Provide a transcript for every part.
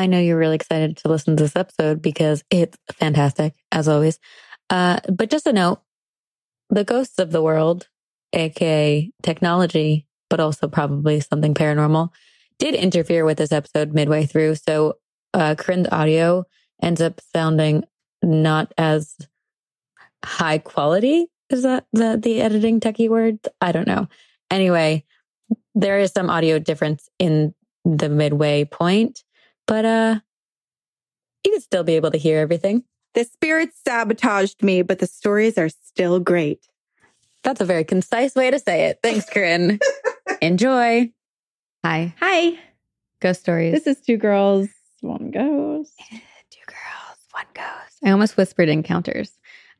I know you're really excited to listen to this episode because it's fantastic, as always. Uh, but just a note the ghosts of the world, aka technology, but also probably something paranormal, did interfere with this episode midway through. So, uh, Corinne's audio ends up sounding not as high quality. Is that the, the editing techie word? I don't know. Anyway, there is some audio difference in the midway point, but uh, you can still be able to hear everything. The spirits sabotaged me, but the stories are still great. That's a very concise way to say it. Thanks, Corinne. Enjoy. Hi. Hi. Ghost stories. This is two girls, one ghost. Two girls, one ghost. I almost whispered encounters.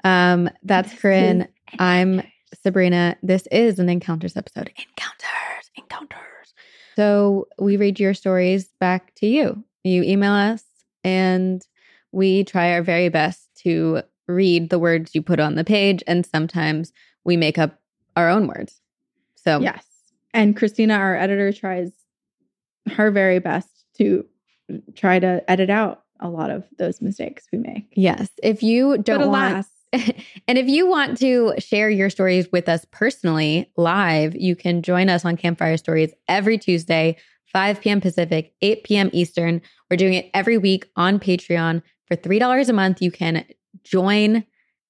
Um, that's Corinne. I'm Sabrina. This is an encounters episode. Encounters, encounters. So we read your stories back to you. You email us and we try our very best to read the words you put on the page. And sometimes we make up our own words. So, Yes. And Cristina, our editor, tries her very best to try to edit out a lot of those mistakes we make. yes, if you don't want and if you want to share your stories with us personally live, you can join us on Campfire Stories every Tuesday, 5 p.m. Pacific, 8 p.m. Eastern. We're doing it every week on Patreon. For $3 a month, you can join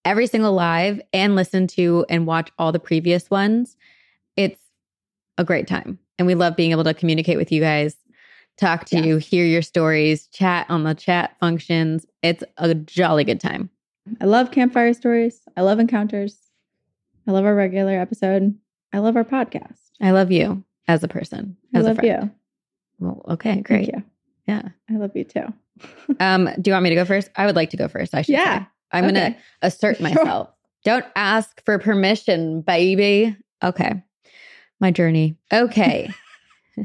every single live and listen to and watch all the previous ones. It's a great time. And we love being able to communicate with you guys, talk to Yes. you, hear your stories, chat on the chat functions. It's a jolly good time. I love campfire stories. I love encounters. I love our regular episode. I love our podcast. I love you as a person. I As a love friend. you. Well, okay, Thank great. you. Yeah. I love you too. Um, do you want me to go first? I would like to go first. I should Yeah. say. I'm gonna Okay. assert Sure. myself. Don't ask for permission, baby. Okay. My journey. Okay.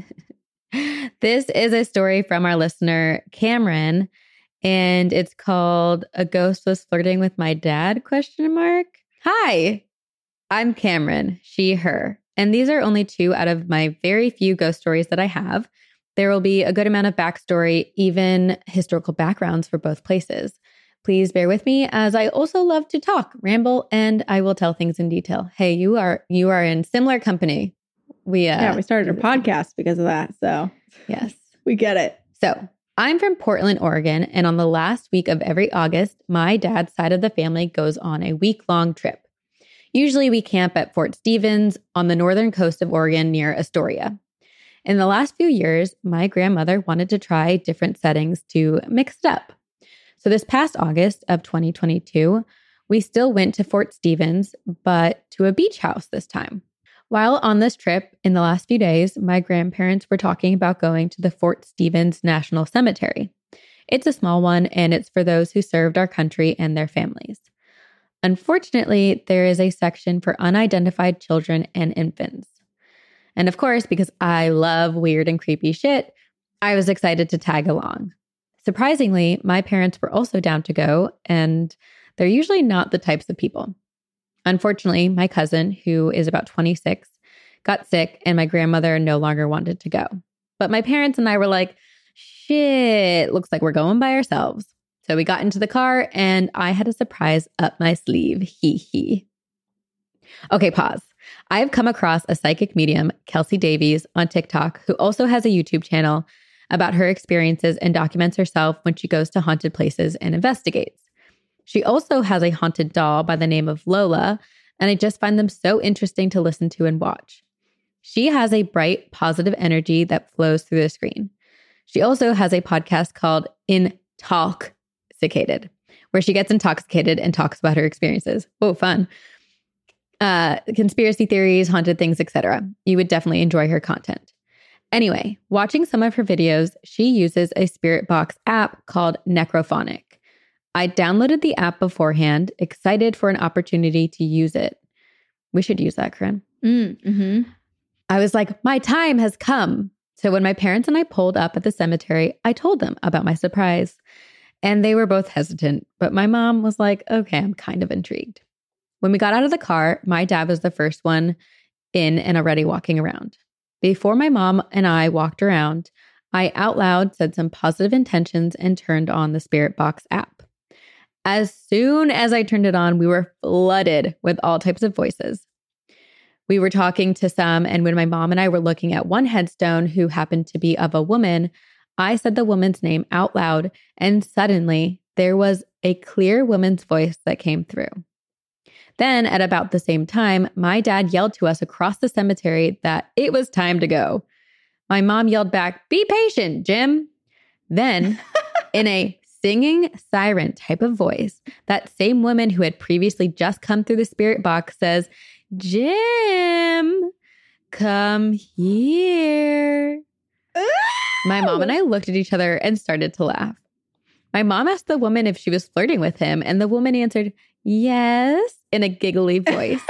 this is a story from our listener, Cameron, and it's called A Ghost Was Flirting with My Dad? Question mark. Hi. I'm Cameron, she, her. And these are only two out of my very few ghost stories that I have. There will be a good amount of backstory, even historical backgrounds for both places. Please bear with me as I also love to talk, ramble, and I will tell things in detail. Hey, you are you are in similar company. We uh, yeah, we started a podcast because of that. So Yes. we get it. So I'm from Portland, Oregon, and on the last week of every August, my dad's side of the family goes on a week long trip. Usually we camp at Fort Stevens on the northern coast of Oregon near Astoria. In the last few years, my grandmother wanted to try different settings to mix it up. So this past August of 2022, we still went to Fort Stevens, but to a beach house this time. While on this trip in the last few days, my grandparents were talking about going to the Fort Stevens National Cemetery. It's a small one and it's for those who served our country and their families. Unfortunately, there is a section for unidentified children and infants. And of course, because I love weird and creepy shit, I was excited to tag along. Surprisingly, my parents were also down to go, and they're usually not the types of people. Unfortunately, my cousin, who is about 26, got sick, and my grandmother no longer wanted to go. But my parents and I were like, shit, looks like we're going by ourselves. So we got into the car, and I had a surprise up my sleeve. Hee hee. Okay, pause. I have come across a psychic medium, Kelsey Davies, on TikTok, who also has a YouTube channel about her experiences and documents herself when she goes to haunted places and investigates. She also has a haunted doll by the name of Lola, and I just find them so interesting to listen to and watch. She has a bright, positive energy that flows through the screen. She also has a podcast called in Intoxicated, where she gets intoxicated and talks about her experiences. Whoa, fun. Uh, conspiracy theories, haunted things, etc. You would definitely enjoy her content. Anyway, watching some of her videos, she uses a spirit box app called Necrophonic. I downloaded the app beforehand, excited for an opportunity to use it. We should use that, Corinne. Mm, hmm I was like, my time has come. So when my parents and I pulled up at the cemetery, I told them about my surprise. And they were both hesitant, but my mom was like, okay, I'm kind of intrigued. When we got out of the car, my dad was the first one in and already walking around. Before my mom and I walked around, I out loud said some positive intentions and turned on the Spirit Box app. As soon as I turned it on, we were flooded with all types of voices. We were talking to some, and when my mom and I were looking at one headstone who happened to be of a woman, I said the woman's name out loud, and suddenly there was a clear woman's voice that came through. Then, at about the same time, my dad yelled to us across the cemetery that it was time to go. My mom yelled back, Be patient, Jim. Then, in a singing siren type of voice, that same woman who had previously just come through the spirit box says, Jim, come here. My mom and I looked at each other and started to laugh. My mom asked the woman if she was flirting with him, and the woman answered, Yes, in a giggly voice.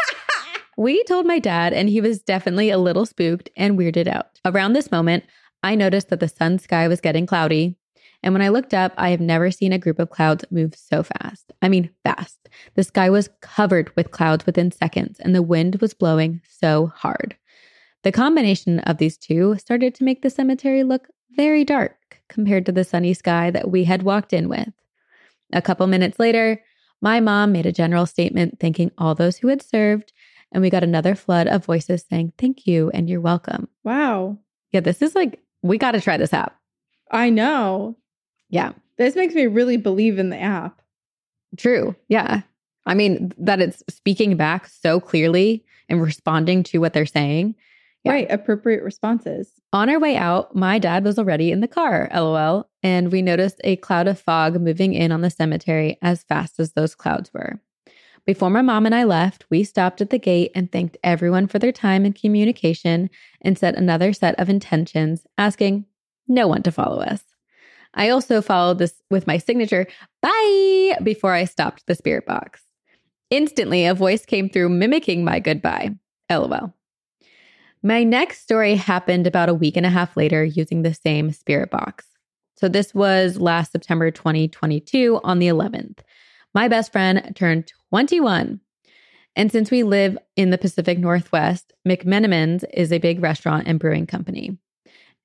we told my dad, and he was definitely a little spooked and weirded out. Around this moment, I noticed that the sun sky was getting cloudy. And when I looked up, I have never seen a group of clouds move so fast. I mean, fast. The sky was covered with clouds within seconds, and the wind was blowing so hard. The combination of these two started to make the cemetery look very dark compared to the sunny sky that we had walked in with. A couple minutes later, my mom made a general statement thanking all those who had served, and we got another flood of voices saying thank you and you're welcome. Wow. Yeah, this is like, we got to try this app. I know. Yeah. This makes me really believe in the app. True. Yeah. I mean, that it's speaking back so clearly and responding to what they're saying. Yeah. Right. Appropriate responses. On our way out, my dad was already in the car, lol, and we noticed a cloud of fog moving in on the cemetery as fast as those clouds were. Before my mom and I left, we stopped at the gate and thanked everyone for their time and communication and set another set of intentions, asking no one to follow us. I also followed this with my signature, bye, before I stopped the spirit box. Instantly, a voice came through mimicking my goodbye. LOL. My next story happened about a week and a half later using the same spirit box. So this was last September 2022 on the 11th. My best friend turned 21. And since we live in the Pacific Northwest, McMenamins is a big restaurant and brewing company.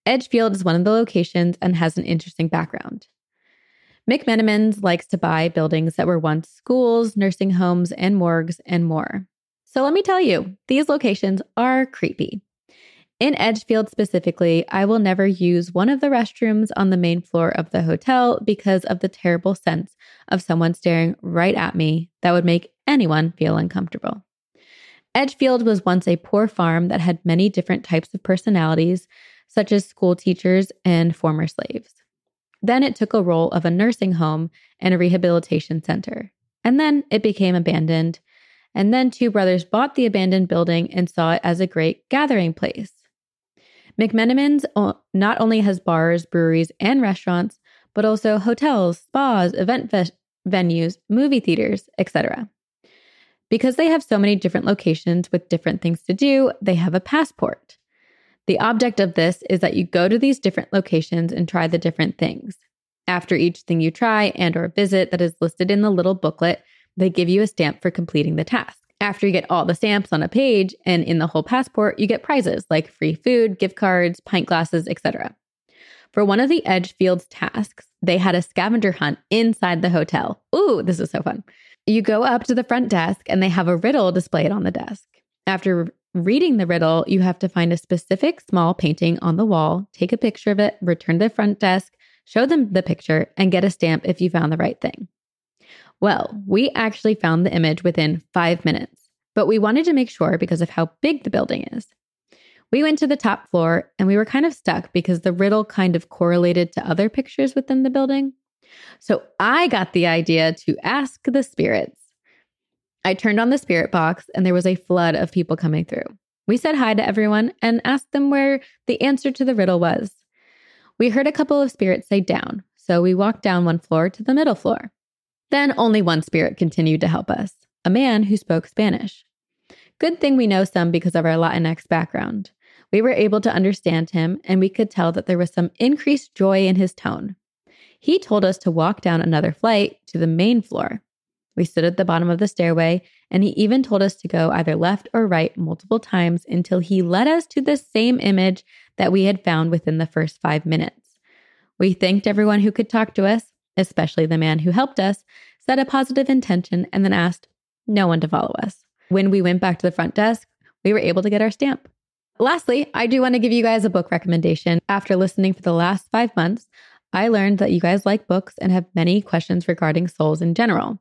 Edgefield is one of the locations and has an interesting background. McMenamins likes to buy buildings that were once schools, nursing homes, and morgues, and more. So let me tell you, these locations are creepy. In Edgefield specifically, I will never use one of the restrooms on the main floor of the hotel because of the terrible sense of someone staring right at me that would make anyone feel uncomfortable. Edgefield was once a poor farm that had many different types of personalities, such as school teachers and former slaves. Then it took a role of a nursing home and a rehabilitation center. And then it became abandoned. And then two brothers bought the abandoned building and saw it as a great gathering place. McMenamins not only has bars, breweries, and restaurants, but also hotels, spas, event ve- venues, movie theaters, etc. Because they have so many different locations with different things to do, they have a passport. The object of this is that you go to these different locations and try the different things. After each thing you try and or visit that is listed in the little booklet, they give you a stamp for completing the task. After you get all the stamps on a page and in the whole passport, you get prizes like free food, gift cards, pint glasses, etc. For one of the Edgefield's tasks, they had a scavenger hunt inside the hotel. Ooh, this is so fun. You go up to the front desk and they have a riddle displayed on the desk. After reading the riddle, you have to find a specific small painting on the wall, take a picture of it, return to the front desk, show them the picture, and get a stamp if you found the right thing. Well, we actually found the image within five minutes, but we wanted to make sure because of how big the building is. We went to the top floor and we were kind of stuck because the riddle kind of correlated to other pictures within the building. So I got the idea to ask the spirits I turned on the spirit box and there was a flood of people coming through. We said hi to everyone and asked them where the answer to the riddle was. We heard a couple of spirits say down, so we walked down one floor to the middle floor. Then only one spirit continued to help us a man who spoke Spanish. Good thing we know some because of our Latinx background. We were able to understand him, and we could tell that there was some increased joy in his tone. He told us to walk down another flight to the main floor. We stood at the bottom of the stairway, and he even told us to go either left or right multiple times until he led us to the same image that we had found within the first five minutes. We thanked everyone who could talk to us, especially the man who helped us, said a positive intention, and then asked no one to follow us. When we went back to the front desk, we were able to get our stamp. Lastly, I do want to give you guys a book recommendation. After listening for the last five months, I learned that you guys like books and have many questions regarding souls in general.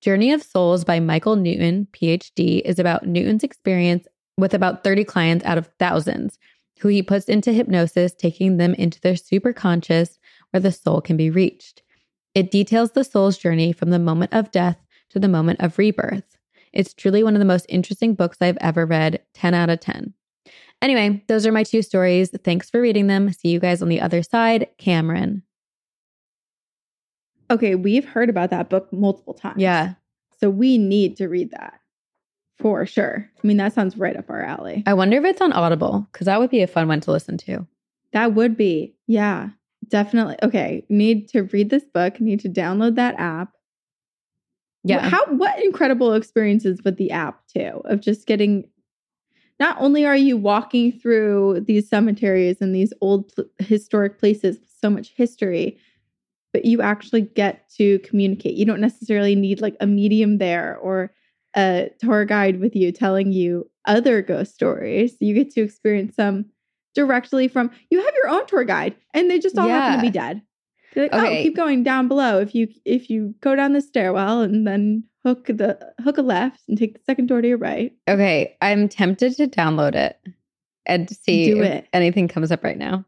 Journey of Souls by Michael Newton, PhD, is about Newton's experience with about 30 clients out of thousands who he puts into hypnosis, taking them into their superconscious where the soul can be reached. It details the soul's journey from the moment of death to the moment of rebirth. It's truly one of the most interesting books I've ever read, 10 out of 10. Anyway, those are my two stories. Thanks for reading them. See you guys on the other side. Cameron. Okay, we've heard about that book multiple times. Yeah. So we need to read that for sure. I mean, that sounds right up our alley. I wonder if it's on Audible because that would be a fun one to listen to. That would be. Yeah, definitely. Okay, need to read this book, need to download that app. Yeah. How what incredible experiences with the app too of just getting not only are you walking through these cemeteries and these old historic places with so much history, but you actually get to communicate. You don't necessarily need like a medium there or a tour guide with you telling you other ghost stories. You get to experience them directly from you have your own tour guide and they just all happen to be dead. They're like, oh, Okay. oh, keep going down below. If you if you go down the stairwell and then hook the hook a left and take the second door to your right. Okay. I'm tempted to download it and see Do if it. anything comes up right now.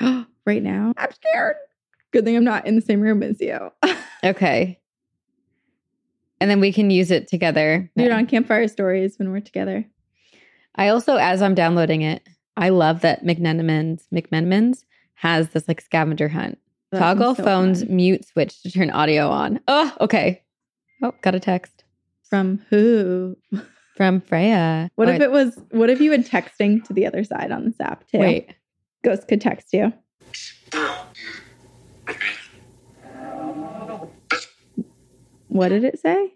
right now. I'm scared. Good thing I'm not in the same room as you. Okay. And then we can use it together. Do it on campfire stories when we're together. I also, as I'm downloading it, I love that McMenamins, McMenamins has this like scavenger hunt. That Toggle so phone's fun. mute switch to turn audio on. Oh, okay. Oh, got a text from who? from Freya. What Oh, if it was? What if you had texting to the other side on this app too? Wait. Ghost could text you. What did it say?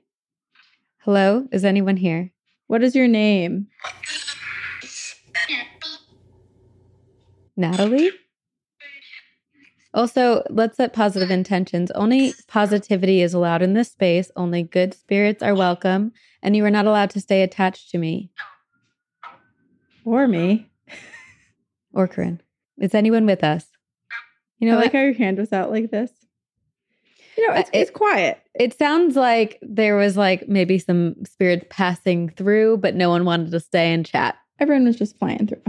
Hello? Is anyone here? What is your name? Natalie? Also, let's set positive intentions. Only positivity is allowed in this space. Only good spirits are welcome, and you are not allowed to stay attached to me Or me? or Corinne. Is anyone with us? You know, I like what? how your hand was out like this. You know, it's, it- it's quiet. it sounds like there was like maybe some spirits passing through, but no one wanted to stay and chat. Everyone was just flying through.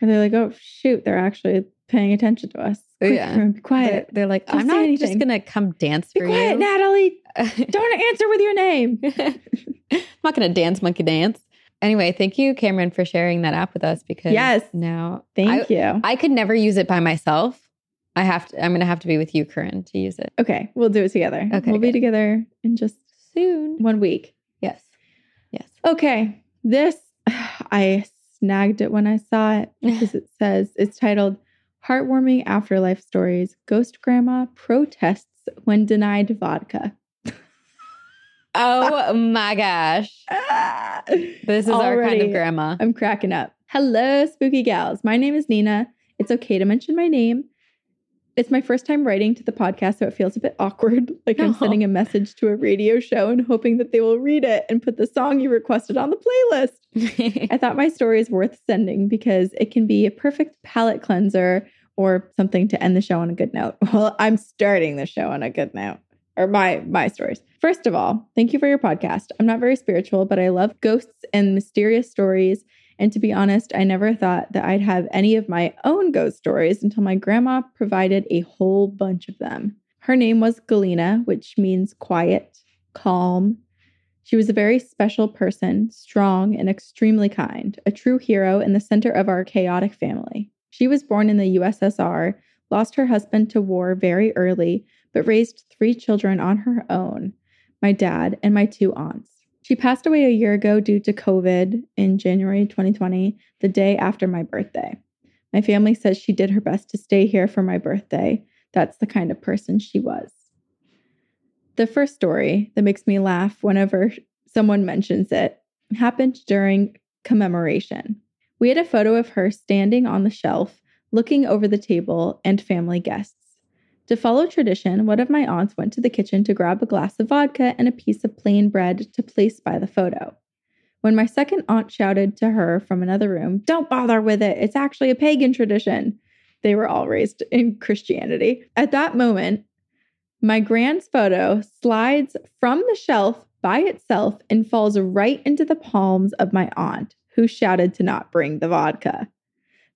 And they're like, oh, shoot, they're actually paying attention to us. Oh, Quick, Yeah. be They're, quiet. they're like, Don't I'm not anything. just gonna come dance for Be quiet, you. Natalie. Don't answer with your name. I'm not gonna dance monkey dance. Anyway, thank you, Cameron, for sharing that app with us because Yes. now Thank I, you. I could never use it by myself. I have to. I'm gonna have to be with you, Corinne, to use it okay, we'll do it together. Okay, We'll be together in just soon. one week. Yes, yes. Okay, this I snagged it when I saw it because it says it's titled "Heartwarming Afterlife Stories." Ghost Grandma protests when denied vodka. Oh my gosh, this is our kind of grandma. I'm cracking up. Hello, spooky gals. My name is Nina. It's okay to mention my name. It's my first time writing to the podcast, so it feels a bit awkward. Like I'm Oh. sending a message to a radio show and hoping that they will read it and put the song you requested on the playlist. I thought my story is worth sending because it can be a perfect palate cleanser or something to end the show on a good note. Well, I'm starting the show on a good note. Or my my stories. First of all, thank you for your podcast. I'm not very spiritual, but I love ghosts and mysterious stories. And to be honest, I never thought that I'd have any of my own ghost stories until my grandma provided a whole bunch of them. Her name was Galina, which means quiet, calm, she was a very special person, strong and extremely kind, a true hero in the center of our chaotic family. She was born in the USSR, lost her husband to war very early, but raised three children on her own my dad and my two aunts. She passed away a year ago due to COVID in January 2020, the day after my birthday. My family says she did her best to stay here for my birthday. That's the kind of person she was. The first story that makes me laugh whenever someone mentions it happened during commemoration. We had a photo of her standing on the shelf, looking over the table and family guests. To follow tradition, one of my aunts went to the kitchen to grab a glass of vodka and a piece of plain bread to place by the photo. When my second aunt shouted to her from another room, Don't bother with it, it's actually a pagan tradition. They were all raised in Christianity. At that moment, my grand's photo slides from the shelf by itself and falls right into the palms of my aunt, who shouted to not bring the vodka.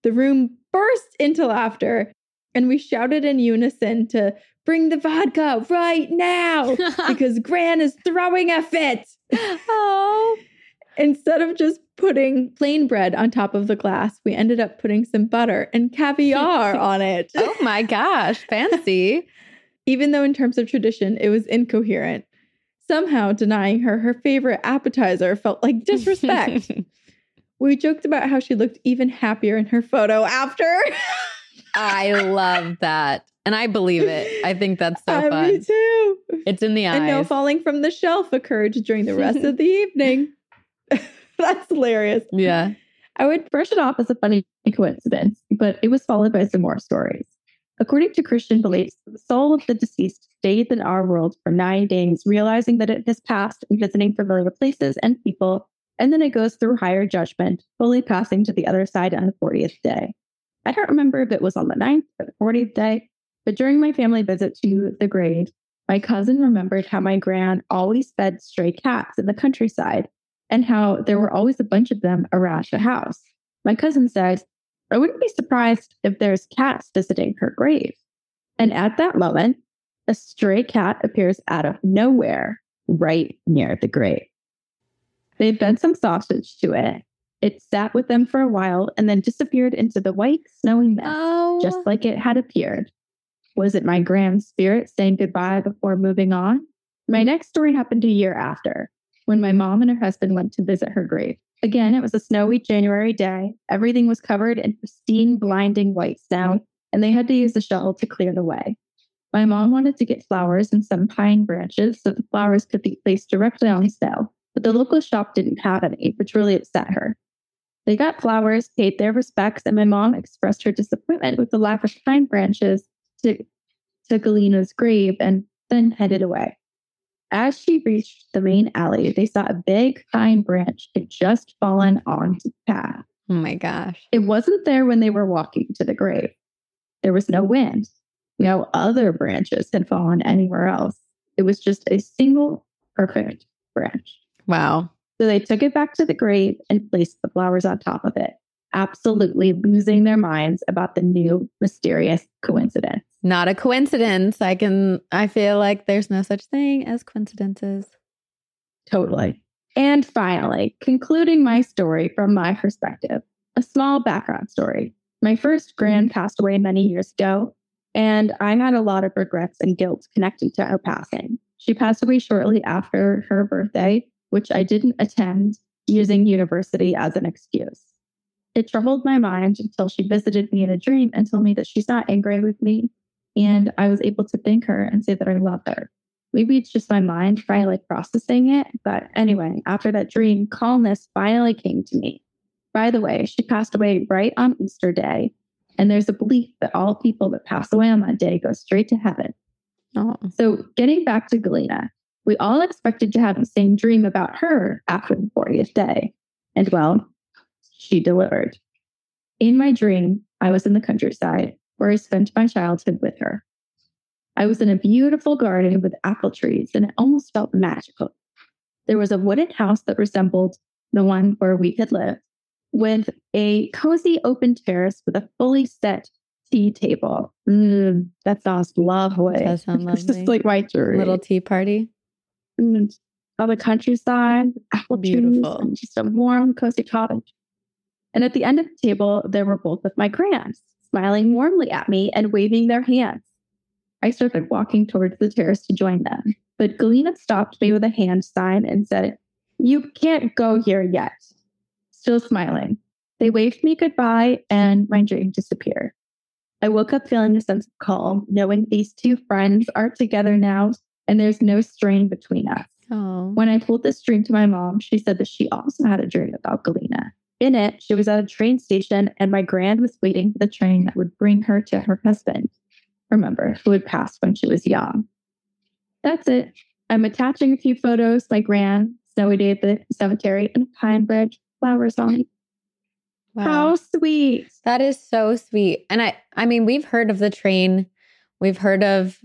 The room burst into laughter, and we shouted in unison to bring the vodka right now because Gran is throwing a fit. oh. Instead of just putting plain bread on top of the glass, we ended up putting some butter and caviar on it. Oh my gosh, fancy. Even though, in terms of tradition, it was incoherent. Somehow, denying her her favorite appetizer felt like disrespect. we joked about how she looked even happier in her photo after. I love that. And I believe it. I think that's so Uh, fun. Me too. It's in the eyes. And no falling from the shelf occurred during the rest of the evening. That's hilarious. yeah. I would brush it off as a funny coincidence, but it was followed by some more stories. According to Christian beliefs, the soul of the deceased stays in our world for nine days, realizing that it has passed and visiting familiar places and people, and then it goes through higher judgment, fully passing to the other side on the 40th day. I don't remember if it was on the 9th or the 40th day, but during my family visit to the grave, my cousin remembered how my gran always fed stray cats in the countryside and how there were always a bunch of them around the house. My cousin says, I wouldn't be surprised if there's cats visiting her grave. And at that moment, a stray cat appears out of nowhere right near the grave. They fed some sausage to it. It sat with them for a while and then disappeared into the white, snowy mist, Oh. just like it had appeared. Was it my grand spirit saying goodbye before moving on? My next story happened a year after, when my mom and her husband went to visit her grave. Again, it was a snowy January day. Everything was covered in pristine, blinding white snow, and they had to use a shovel to clear the way. My mom wanted to get flowers and some pine branches so the flowers could be placed directly on the snow, but the local shop didn't have any, which really upset her. They got flowers, paid their respects, and my mom expressed her disappointment with the lack of pine branches to, to Galina's grave and then headed away. As she reached the main alley, they saw a big pine branch had just fallen onto the path. Oh my gosh. It wasn't there when they were walking to the grave. There was no wind. No other branches had fallen anywhere else. It was just a single perfect branch. Wow. So they took it back to the grave and placed the flowers on top of it, absolutely losing their minds about the new mysterious coincidence. Not a coincidence. I can, I feel like there's no such thing as coincidences. Totally. And finally, concluding my story from my perspective, a small background story. My first grand mm-hmm. passed away many years ago, and I had a lot of regrets and guilt connected to her passing. She passed away shortly after her birthday, which I didn't attend, using university as an excuse. It troubled my mind until she visited me in a dream and told me that she's not angry with me, and I was able to thank her and say that I love her. Maybe it's just my mind finally processing it. But anyway, after that dream, calmness finally came to me. By the way, she passed away right on Easter Day. And there's a belief that all people that pass away on that day go straight to heaven. Oh. So getting back to Galina, we all expected to have the same dream about her after the 40th day. And well, she delivered. In my dream, I was in the countryside where I spent my childhood with her. I was in a beautiful garden with apple trees, and it almost felt magical. There was a wooden house that resembled the one where we had lived, with a cozy open terrace with a fully set tea table. Mm, that sounds lovely. Does sound It's lovely. just like my dream. Little tea party. And on the countryside, apple Beautiful. trees, and just a warm, cozy cottage. And at the end of the table, there were both of my grands, smiling warmly at me and waving their hands. I started walking towards the terrace to join them, but Galina stopped me with a hand sign and said, You can't go here yet. Still smiling. They waved me goodbye, and my dream disappeared. I woke up feeling a sense of calm, knowing these two friends are together now and there's no strain between us. Oh. When I told this dream to my mom, she said that she also had a dream about Galina. In it, she was at a train station, and my grand was waiting for the train that would bring her to her husband. Remember, who had passed when she was young. That's it. I'm attaching a few photos my grand, snowy day at the cemetery, and a pine bridge, flowers on it. Wow. How sweet. That is so sweet. And I I mean, we've heard of the train. We've heard of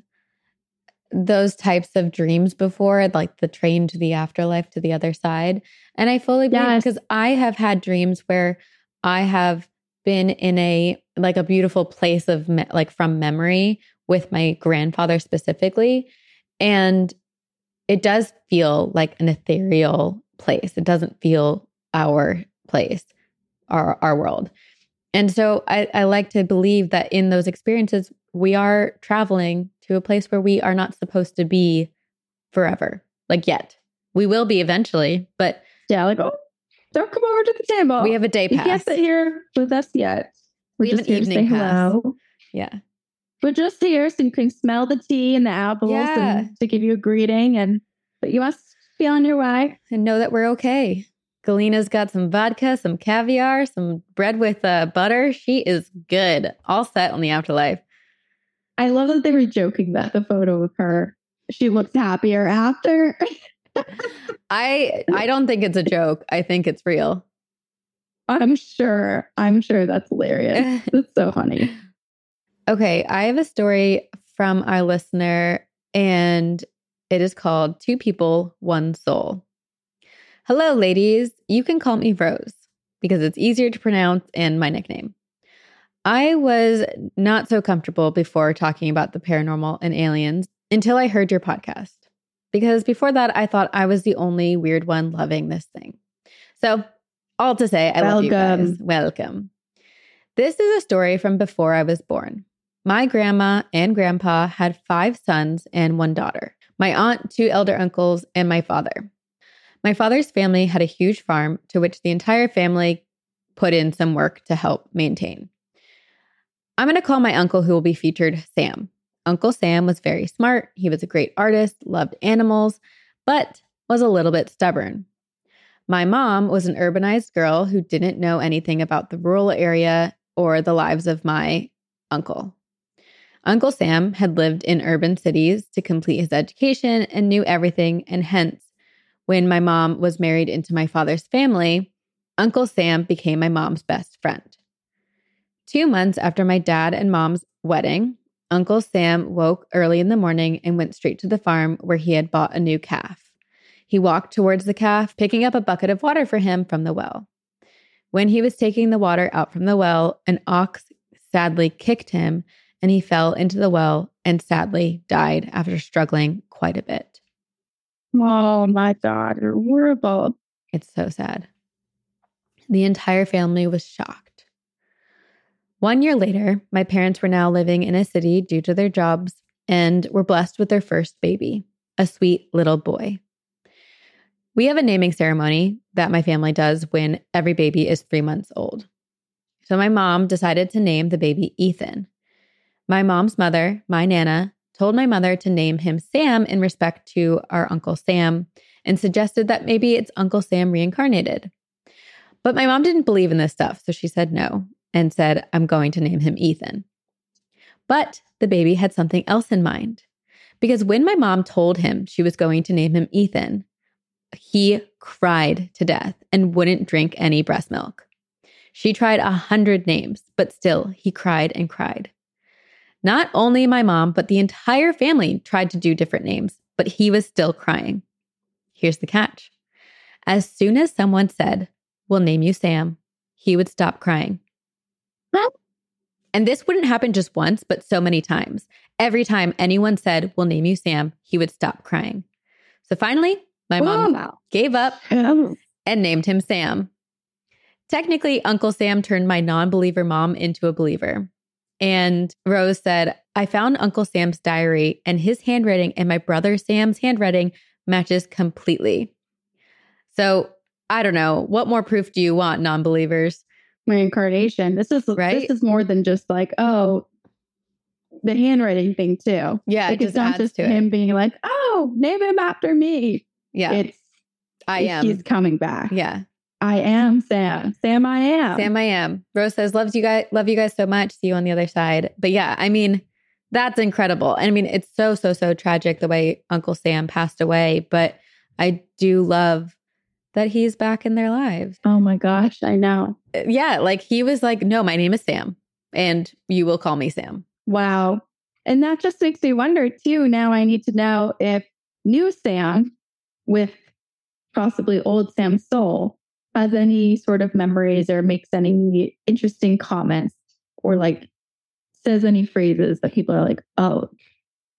those types of dreams before, like the train to the afterlife to the other side. And I fully believe Yes. because I have had dreams where I have been in a like a beautiful place of me- like from memory with my grandfather specifically and it does feel like an ethereal place. It doesn't feel our place, our our world. And so I, I like to believe that in those experiences, we are traveling to a place where we are not supposed to be forever, like yet. We will be eventually, but Yeah, like, oh, don't come over to the table. we have a day You can't pass. sit here with us yet. We're We have just an evening pass. hello. Yeah. We're just here so you can smell the tea and the apples Yeah. and to give you a greeting and but you must be on your way. And know that we're okay. Galina's got some vodka, some caviar, some bread with uh, butter. She is good. All set on the afterlife. I love that they were joking that the photo of her, she looks happier after. I I don't think it's a joke. I think it's real. I'm sure. I'm sure that's hilarious. That's so funny. Okay, I have a story from our listener, and it is called Two People, One Soul. Hello, ladies. You can call me Rose because it's easier to pronounce and my nickname. I was not so comfortable before talking about the paranormal and aliens until I heard your podcast. Because before that, I thought I was the only weird one loving this thing. So, all to say, I love you guys. Welcome. Welcome. This is a story from before I was born. My grandma and grandpa had five sons and one daughter, my aunt, two elder uncles, and my father. My father's family had a huge farm to which the entire family put in some work to help maintain. I'm going to call my uncle, who will be featured, Sam. Uncle Sam was very smart. He was a great artist, loved animals, but was a little bit stubborn. My mom was an urbanized girl who didn't know anything about the rural area or the lives of my uncle. Uncle Sam had lived in urban cities to complete his education and knew everything, and hence, when my mom was married into my father's family, Uncle Sam became my mom's best friend. Two months after my dad and mom's wedding, Uncle Sam woke early in the morning and went straight to the farm where he had bought a new calf. He walked towards the calf, picking up a bucket of water for him from the well. When he was taking the water out from the well, an ox sadly kicked him and he fell into the well and sadly died after struggling quite a bit. Oh my God, you're horrible. It's so sad. The entire family was shocked. One year later, my parents were now living in a city due to their jobs and were blessed with their first baby, a sweet little boy. We have a naming ceremony that my family does when every baby is three months old. So my mom decided to name the baby Ethan. My mom's mother, my Nana, told my mother to name him Sam in respect to our Uncle Sam and suggested that maybe it's Uncle Sam reincarnated. But my mom didn't believe in this stuff, so she said no and said, I'm going to name him Ethan. But the baby had something else in mind. Because when my mom told him she was going to name him Ethan, he cried to death and wouldn't drink any breast milk. She tried a hundred names, but still he cried and cried. Not only my mom, but the entire family tried to do different names, but he was still crying. Here's the catch. As soon as someone said, We'll name you Sam, he would stop crying. And this wouldn't happen just once, but so many times. Every time anyone said, We'll name you Sam, he would stop crying. So finally, my mom Wow. gave up and named him Sam. Technically, Uncle Sam turned my non believer mom into a believer. And Rose said, I found Uncle Sam's diary, and his handwriting and my brother Sam's handwriting matches completely. So I don't know. What more proof do you want, non believers? Reincarnation. This is Right? this is more than just like, oh, the handwriting thing too. Yeah, like it it's not just to him it. being like, oh, name him after me. Yeah, It's I am. he's coming back. Yeah. I am Sam. Sam, I am. Sam, I am. Rose says, loves you guys, love you guys so much. See you on the other side. But yeah, I mean, that's incredible. And I mean, it's so, so, so tragic the way Uncle Sam passed away. But I do love that he's back in their lives. Oh my gosh, I know. Uh, yeah, like he was like, no, my name is Sam, and you will call me Sam. Wow. And that just makes me wonder too. Now I need to know if new Sam with possibly old Sam's soul has any sort of memories or makes any interesting comments or like says any phrases that people are like, oh,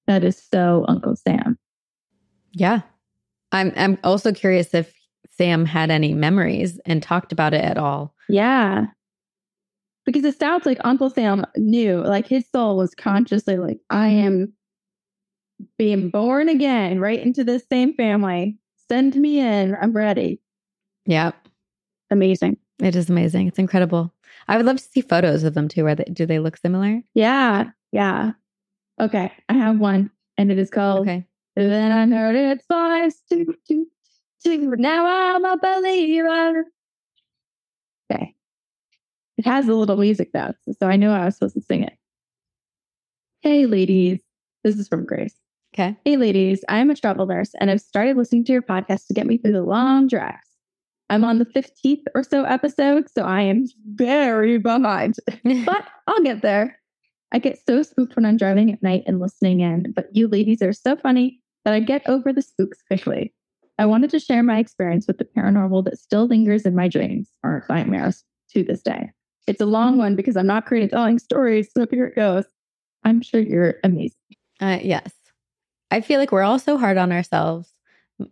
that is so Uncle Sam. Yeah. I'm I'm also curious if Sam had any memories and talked about it at all. Yeah. Because it sounds like Uncle Sam knew, like his soul was consciously like, I mm-hmm. am being born again right into this same family. Send me in. I'm ready. Yeah. Amazing. It is amazing. It's incredible. I would love to see photos of them too. Where they, do they look similar? Yeah. Yeah. Okay. I have one and it is called Okay. Then I heard its. Do, do, do. Now I'm a believer. Okay. It has a little music notes, so I knew I was supposed to sing it. Hey, ladies. This is from Grace. Okay. Hey, ladies. I am a travel nurse and I've started listening to your podcast to get me through the long drives. I'm on the 15th or so episode, so I am very behind, but I'll get there. I get so spooked when I'm driving at night and listening in, but you ladies are so funny that I get over the spooks quickly. I wanted to share my experience with the paranormal that still lingers in my dreams or nightmares to this day. It's a long one because I'm not great at telling stories, so here it goes. I'm sure you're amazing. Uh, yes. I feel like we're all so hard on ourselves,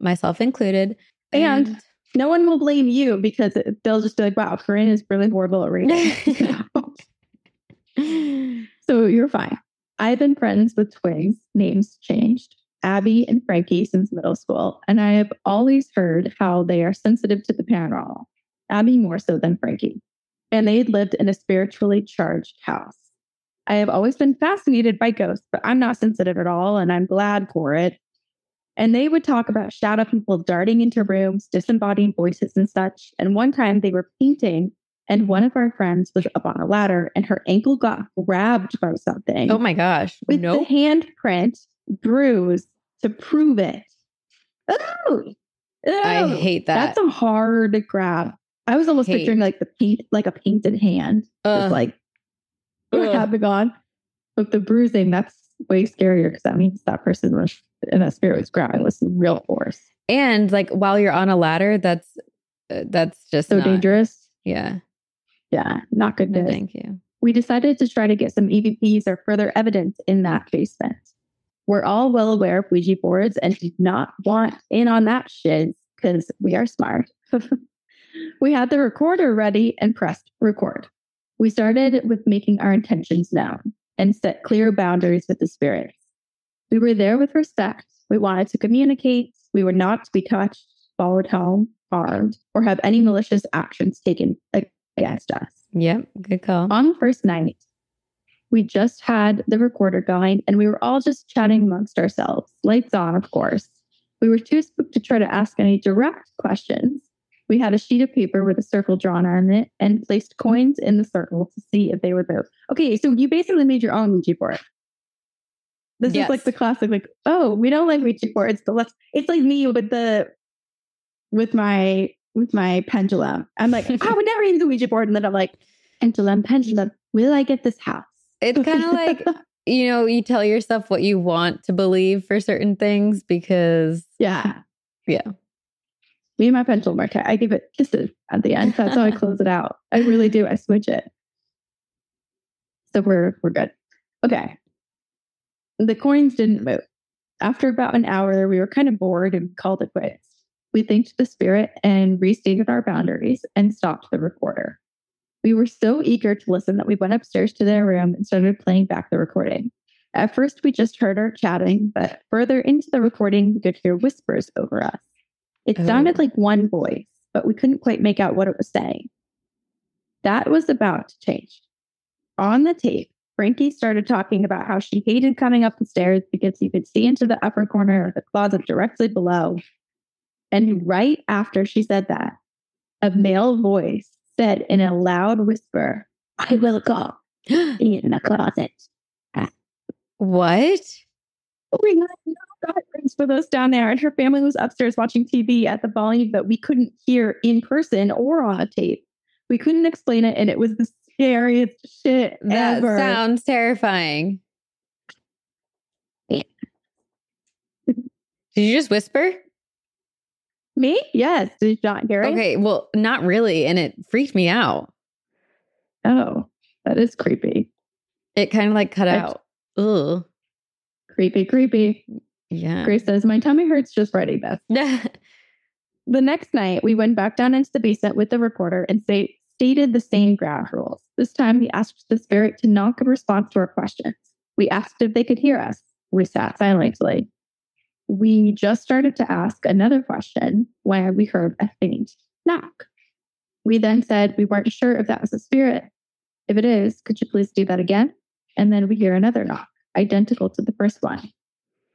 myself included. And no one will blame you because they'll just be like, wow, Corinne is really horrible at reading. so you're fine. I've been friends with twins, names changed, Abby and Frankie since middle school, and I have always heard how they are sensitive to the paranormal, Abby more so than Frankie. And they had lived in a spiritually charged house. I have always been fascinated by ghosts, but I'm not sensitive at all, and I'm glad for it. And they would talk about shadow people darting into rooms, disembodied voices and such. And one time they were painting, and one of our friends was up on a ladder, and her ankle got grabbed by something oh my gosh. with Nope. the handprint bruise to prove it. Oh, I hate that. That's a hard grab. I was almost Hate. picturing like the paint, like a painted hand, just like Ugh. having on. But the bruising, that's way scarier because that means that person was and that spirit was grabbing with some real force. and like while you're on a ladder, that's uh, that's just So not- dangerous. Yeah. Yeah, not good No, thank you. we decided to try to get some EVPs or further evidence in that basement. We're all well aware of Ouija boards and do not want in on that shit because we are smart. we had the recorder ready and pressed record. We started with making our intentions known and set clear boundaries with the spirits. We were there with respect. We wanted to communicate. We were not to be touched, followed home, harmed, or have any malicious actions taken against us. Yep. Good call. On the first night, we just had the recorder going and we were all just chatting mm-hmm. amongst ourselves. Lights on, of course. We were too spooked to try to ask any direct questions. We had a sheet of paper with a circle drawn on it and placed mm-hmm. coins in the circle to see if they were there. Okay, so you basically made your own Ouija board. This Yes. is like the classic, like, oh, we don't like Ouija boards, but let's it's like me with the with my with my pendulum. I'm like, oh, I would never use a Ouija board. And then I'm like, pendulum, pendulum, will I get this house? It's kind of like, you know, you tell yourself what you want to believe for certain things because yeah. Yeah. Me and my pendulum are tight. I give it kisses at the end. That's how I close it out. I really do. I switch it. So we're we're good. Okay. The coins didn't move. After about an hour, we were kind of bored and called it quits. We thanked the spirit and restated our boundaries and stopped the recorder. We were so eager to listen that we went upstairs to their room and started playing back the recording. At first, we just heard our chatting, but further into the recording, we could hear whispers over us. It Oh. sounded like one voice, but we couldn't quite make out what it was saying. That was about to change. On the tape, Frankie started talking about how she hated coming up the stairs because you could see into the upper corner of the closet directly below. And right after she said that, a male voice said in a loud whisper, I will go in the closet. what? We had no guidelines for those down there, and her family was upstairs watching TV at the volume that we couldn't hear in person or on a tape. We couldn't explain it, and it was the scariest shit That ever. sounds terrifying. Yeah. Did you just whisper? Me? Yes. Did you not hear it? Okay, well, not really. And it freaked me out. Oh, that is creepy. It kind of like cut I- out. Ugh. Creepy, creepy. Yeah. Grace says, My tummy hurts just writing this. The next night, we went back down into the basement with the reporter and say, stated the same ground rules. This time, we asked the spirit to knock in response to our questions. We asked if they could hear us. We sat silently. We just started to ask another question when we heard a faint knock. We then said we weren't sure if that was a spirit. If it is, could you please do that again? And then we hear another knock, identical to the first one.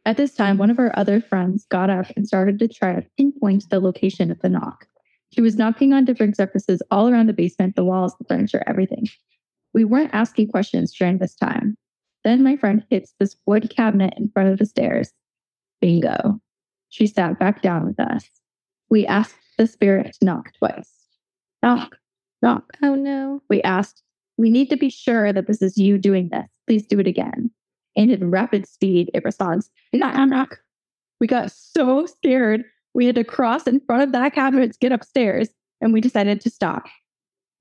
At this time, one of our other friends got up and started to try to pinpoint the location of the knock. She was knocking on different surfaces all around the basement, the walls, the furniture, everything. We weren't asking questions during this time. Then my friend hits this wood cabinet in front of the stairs. Bingo. She sat back down with us. We asked the spirit to knock twice. Knock, knock. oh no. We asked, We need to be sure that this is you doing this. Please do it again. And in rapid speed, it responds, Knock, knock, knock. We got so scared. We had to cross in front of that cabinet to get upstairs, and we decided to stop.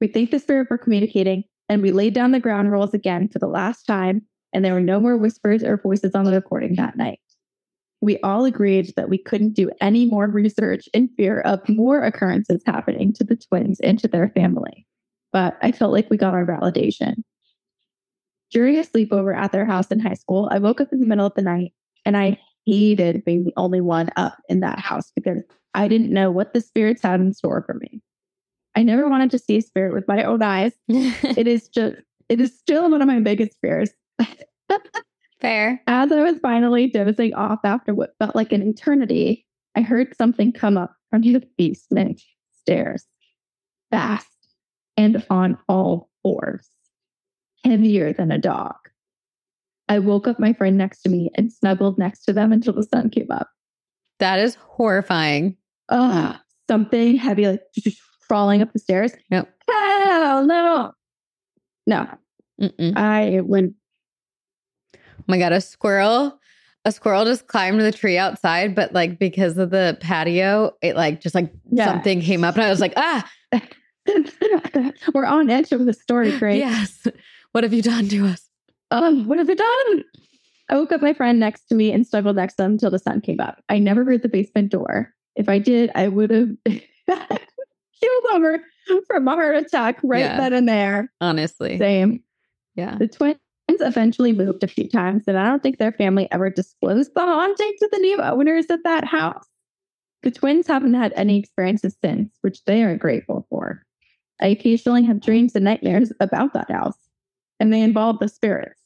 We thanked the spirit for communicating, and we laid down the ground rules again for the last time, and there were no more whispers or voices on the recording that night. We all agreed that we couldn't do any more research in fear of more occurrences happening to the twins and to their family but I felt like we got our validation. During a sleepover at their house in high school, I woke up in the middle of the night and I hated being the only one up in that house because I didn't know what the spirits had in store for me. I never wanted to see a spirit with my own eyes. It is just, it is still one of my biggest fears. Fair. As I was finally dozing off after what felt like an eternity, I heard something come up from the basement stairs, fast and on all fours, heavier than a dog. I woke up my friend next to me and snuggled next to them until the sun came up. That is horrifying. Ugh, something heavy, like crawling up the stairs. Nope. Hell no. No, Mm-mm. I went my god, a squirrel. A squirrel just climbed the tree outside, but like because of the patio, it like just like Yeah. something came up and I was like, ah, We're on edge of the story, Grace. yes. What have you done to us? Um, what have you done? I woke up my friend next to me and snuggled next to him until the sun came up. I never heard the basement door. If I did, I would have killed over from a heart attack right Yeah. then and there. Honestly. Same. Yeah. The twins eventually moved a few times, and I don't think their family ever disclosed the haunting to the new owners of that house. The twins haven't had any experiences since, which they are grateful for. I occasionally have dreams and nightmares about that house, and they involve the spirits.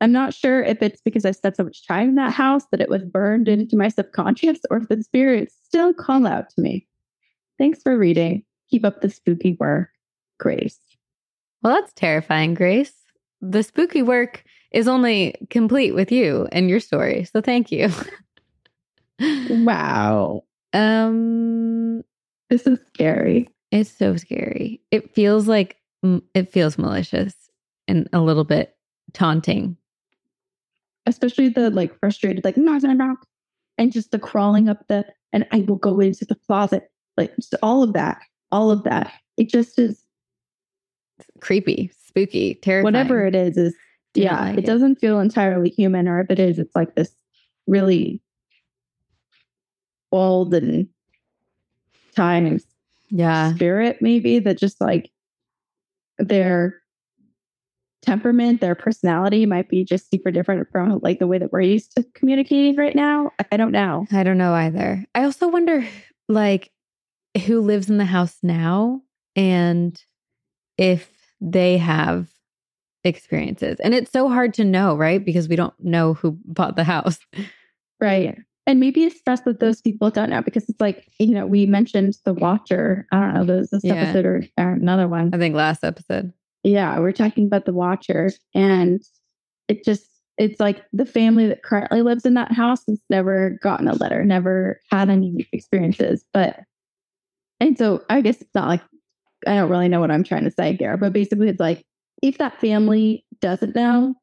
I'm not sure if it's because I spent so much time in that house that it was burned into my subconscious, or if the spirits still call out to me. Thanks for reading. Keep up the spooky work. Grace. Well, that's terrifying, Grace. The spooky work is only complete with you and your story. So thank you. Wow. um This is scary. it's so scary. It feels like it feels malicious and a little bit taunting. especially the like frustrated, like knock, knock, knock, and just the crawling up the, and I will go into the closet, like all of that, all of that. It just is Creepy, spooky, terrifying. whatever it is, is yeah. like it, doesn't feel entirely human, or if it is, it's like this really old and times Yeah. spirit, maybe that just like their temperament, their personality might be just super different from like the way that we're used to communicating right now. I don't know. I don't know either. I also wonder like who lives in the house now and if they have experiences. And it's so hard to know, right? Because we don't know who bought the house. Right. And maybe it's stress that those people don't know because it's like, you know, we mentioned The Watcher. I don't know, this, this Yeah. episode or, or another one. I think last episode. Yeah, we're talking about The Watcher. And it just, it's like the family that currently lives in that house has never gotten a letter, never had any experiences. But, and so I guess it's not like, I don't really know what I'm trying to say here, but basically it's like, if that family doesn't know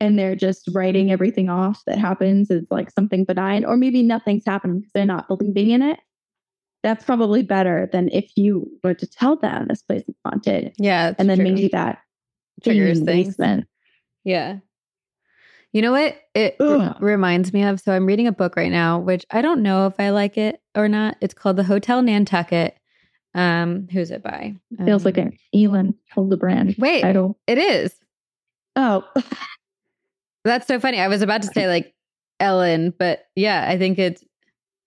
and they're just writing everything off that happens as like something benign, or maybe nothing's happening because they're not believing in it, that's probably better than if you were to tell them this place is haunted Yeah. and then true. maybe that triggers the things. basement. Yeah. You know what it r- reminds me of? So I'm reading a book right now, which I don't know if I like it or not. It's called The Hotel Nantucket. Um, who's it by? Feels Um, like an Elin Hilderbrand Wait, title. it is. Oh, That's so funny. I was about to say like Ellen, but yeah, I think it's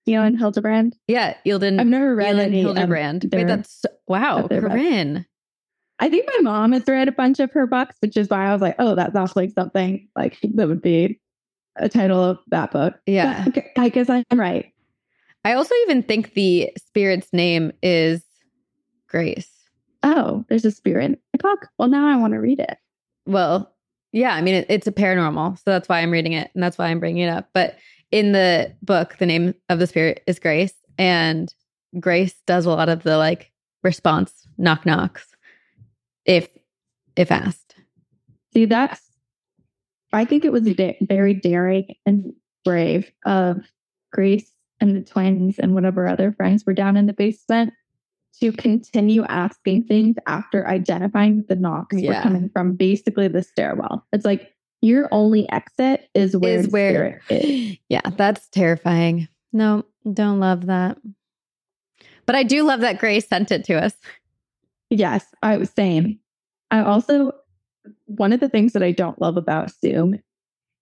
Elin Hilderbrand. yeah, Eilden. I've never read any of Hilderbrand. Wait, that's so, wow, books. Corinne. I think my mom has read a bunch of her books, which is why I was like, oh, that sounds like something like that would be a title of that book. Yeah. But, okay, I guess I'm right. I also even think the spirit's name is Grace. Oh, there's a spirit in book. Well, now I want to read it. Well, yeah, I mean, it, it's a paranormal. So that's why I'm reading it. And that's why I'm bringing it up. But in the book, the name of the spirit is Grace. And Grace does a lot of the like response knock knocks if if asked. See, that's, I think it was da- very daring and brave of Grace and the twins and whatever other friends were down in the basement to continue asking things after identifying that the knocks were coming from basically the stairwell. It's like your only exit is where is the where spirit is. Yeah, that's terrifying. No, don't love that. But I do love that Grace sent it to us. Yes, I was saying. I also one of the things that I don't love about Zoom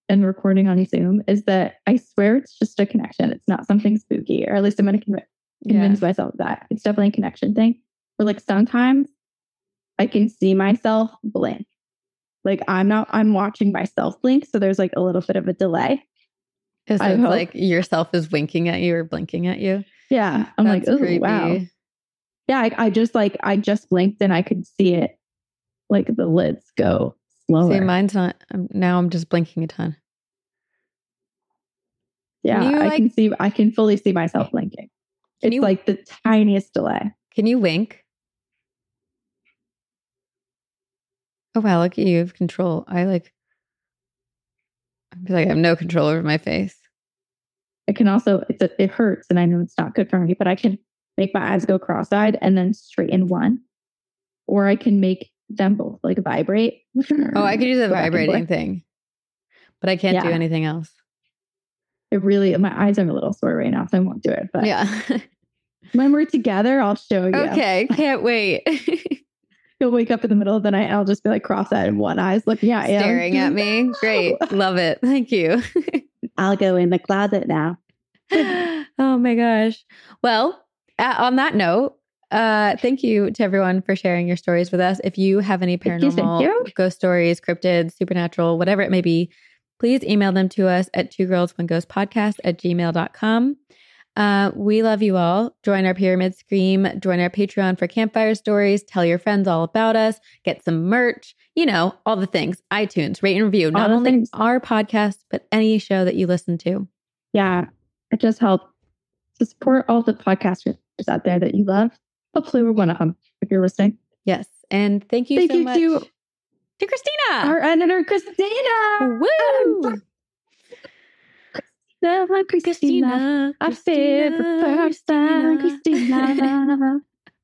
and recording on Zoom is that I swear it's just a connection. It's not something spooky, or at least I'm going to conv- convince myself that. It's definitely a connection thing. Where like sometimes I can see myself blink. Like I'm not I'm watching myself blink, so there's like a little bit of a delay. So it's hope. like yourself is winking at you or blinking at you. Yeah. I'm That's like, oh wow. Yeah, I, I just like I just blinked and I could see it like the lids go slower. See, mine's not. I'm, now I'm just blinking a ton. Yeah, you, I like- can see. I can fully see myself eh, blinking. Can It's you like the tiniest delay. Can you wink? Oh wow, look at you, you have control. I like I feel like I have no control over my face. I can also. It's a, it hurts, and I know it's not good for me. But I can make my eyes go cross-eyed and then straighten one, or I can make them both like vibrate. Oh, I could use the Go back and vibrating thing. But I can't do anything else. It really. My eyes are a little sore right now, so I won't do it. But yeah. when we're together, I'll show you. okay, can't wait. You'll wake up in the middle of the night, and I'll just be like cross-eyed and one eye's looking at you, Staring at me. Great. Love it. Thank you. I'll go in the closet now. oh my gosh. Well, uh, on that note, uh, thank you to everyone for sharing your stories with us. If you have any Thank you, thank paranormal you. ghost stories, cryptids, supernatural, whatever it may be, please email them to us at two girls one ghost podcast at gmail.com. Uh, we love you all. Join our pyramid scream, join our Patreon for campfire stories, tell your friends all about us, get some merch, you know, all the things. iTunes, rate and review, not only things. our podcast, but any show that you listen to. yeah, it just helps to support all the podcasters out there that you love. Hopefully, we're one of them if you're listening. Yes. And thank you Thank so you much to to Cristina. our editor, Cristina. Woo! Cristina, Cristina. I feel the first time, Cristina.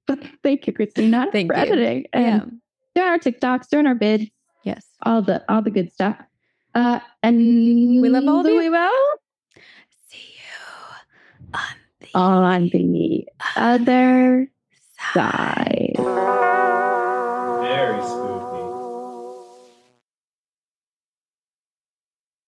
Thank you, Cristina, Thank for you. editing Yeah. and doing our TikToks, doing our bids, Yes. all the all the good stuff. Uh, and We love all of you. We will See you on the on the other side. side.